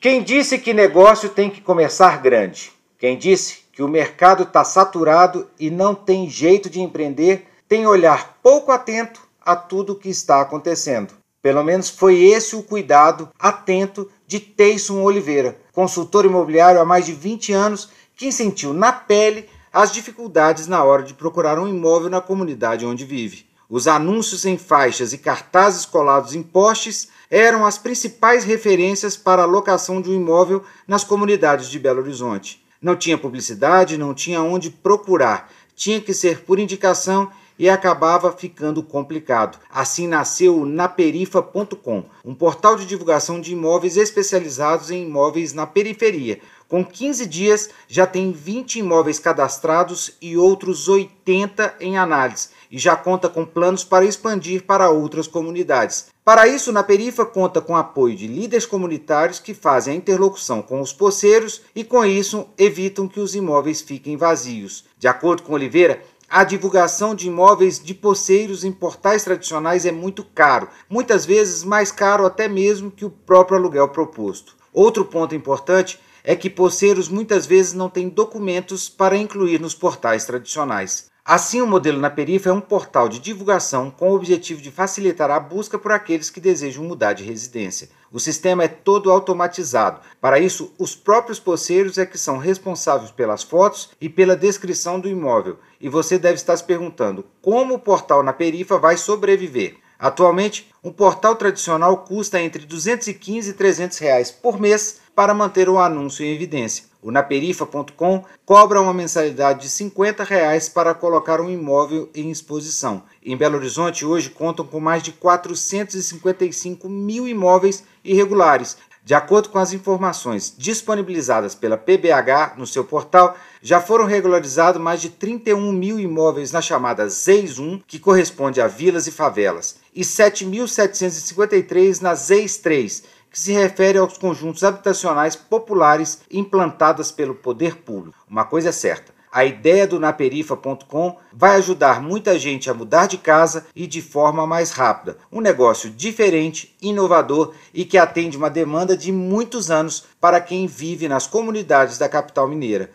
Quem disse que negócio tem que começar grande? Quem disse que o mercado está saturado e não tem jeito de empreender tem olhar pouco atento a tudo o que está acontecendo. Pelo menos foi esse o cuidado atento de Teyson Oliveira, consultor imobiliário há mais de 20 anos, que sentiu na pele as dificuldades na hora de procurar um imóvel na comunidade onde vive. Os anúncios em faixas e cartazes colados em postes eram as principais referências para a locação de um imóvel nas comunidades de Belo Horizonte. Não tinha publicidade, não tinha onde procurar, tinha que ser por indicação e acabava ficando complicado. Assim nasceu o naperifa.com, um portal de divulgação de imóveis especializados em imóveis na periferia. Com 15 dias já tem 20 imóveis cadastrados e outros 80 em análise e já conta com planos para expandir para outras comunidades. Para isso, na Perifa conta com apoio de líderes comunitários que fazem a interlocução com os poceiros e, com isso, evitam que os imóveis fiquem vazios. De acordo com Oliveira, a divulgação de imóveis de poceiros em portais tradicionais é muito caro, muitas vezes mais caro até mesmo que o próprio aluguel proposto. Outro ponto importante é que poceiros muitas vezes não têm documentos para incluir nos portais tradicionais. Assim, o modelo na Perifa é um portal de divulgação com o objetivo de facilitar a busca por aqueles que desejam mudar de residência. O sistema é todo automatizado. Para isso, os próprios poceiros é que são responsáveis pelas fotos e pela descrição do imóvel. E você deve estar se perguntando como o portal na Perifa vai sobreviver. Atualmente, um portal tradicional custa entre 215 e 300 reais por mês para manter o anúncio em evidência. O naperifa.com cobra uma mensalidade de 50 reais para colocar um imóvel em exposição. Em Belo Horizonte, hoje contam com mais de 455 mil imóveis irregulares. De acordo com as informações disponibilizadas pela PBH no seu portal, já foram regularizados mais de 31 mil imóveis na chamada ZEIS 1, que corresponde a vilas e favelas, e 7.753 na ZEIS 3, que se refere aos conjuntos habitacionais populares implantadas pelo poder público. Uma coisa é certa, a ideia do naperifa.com vai ajudar muita gente a mudar de casa e de forma mais rápida. Um negócio diferente, inovador e que atende uma demanda de muitos anos para quem vive nas comunidades da capital mineira.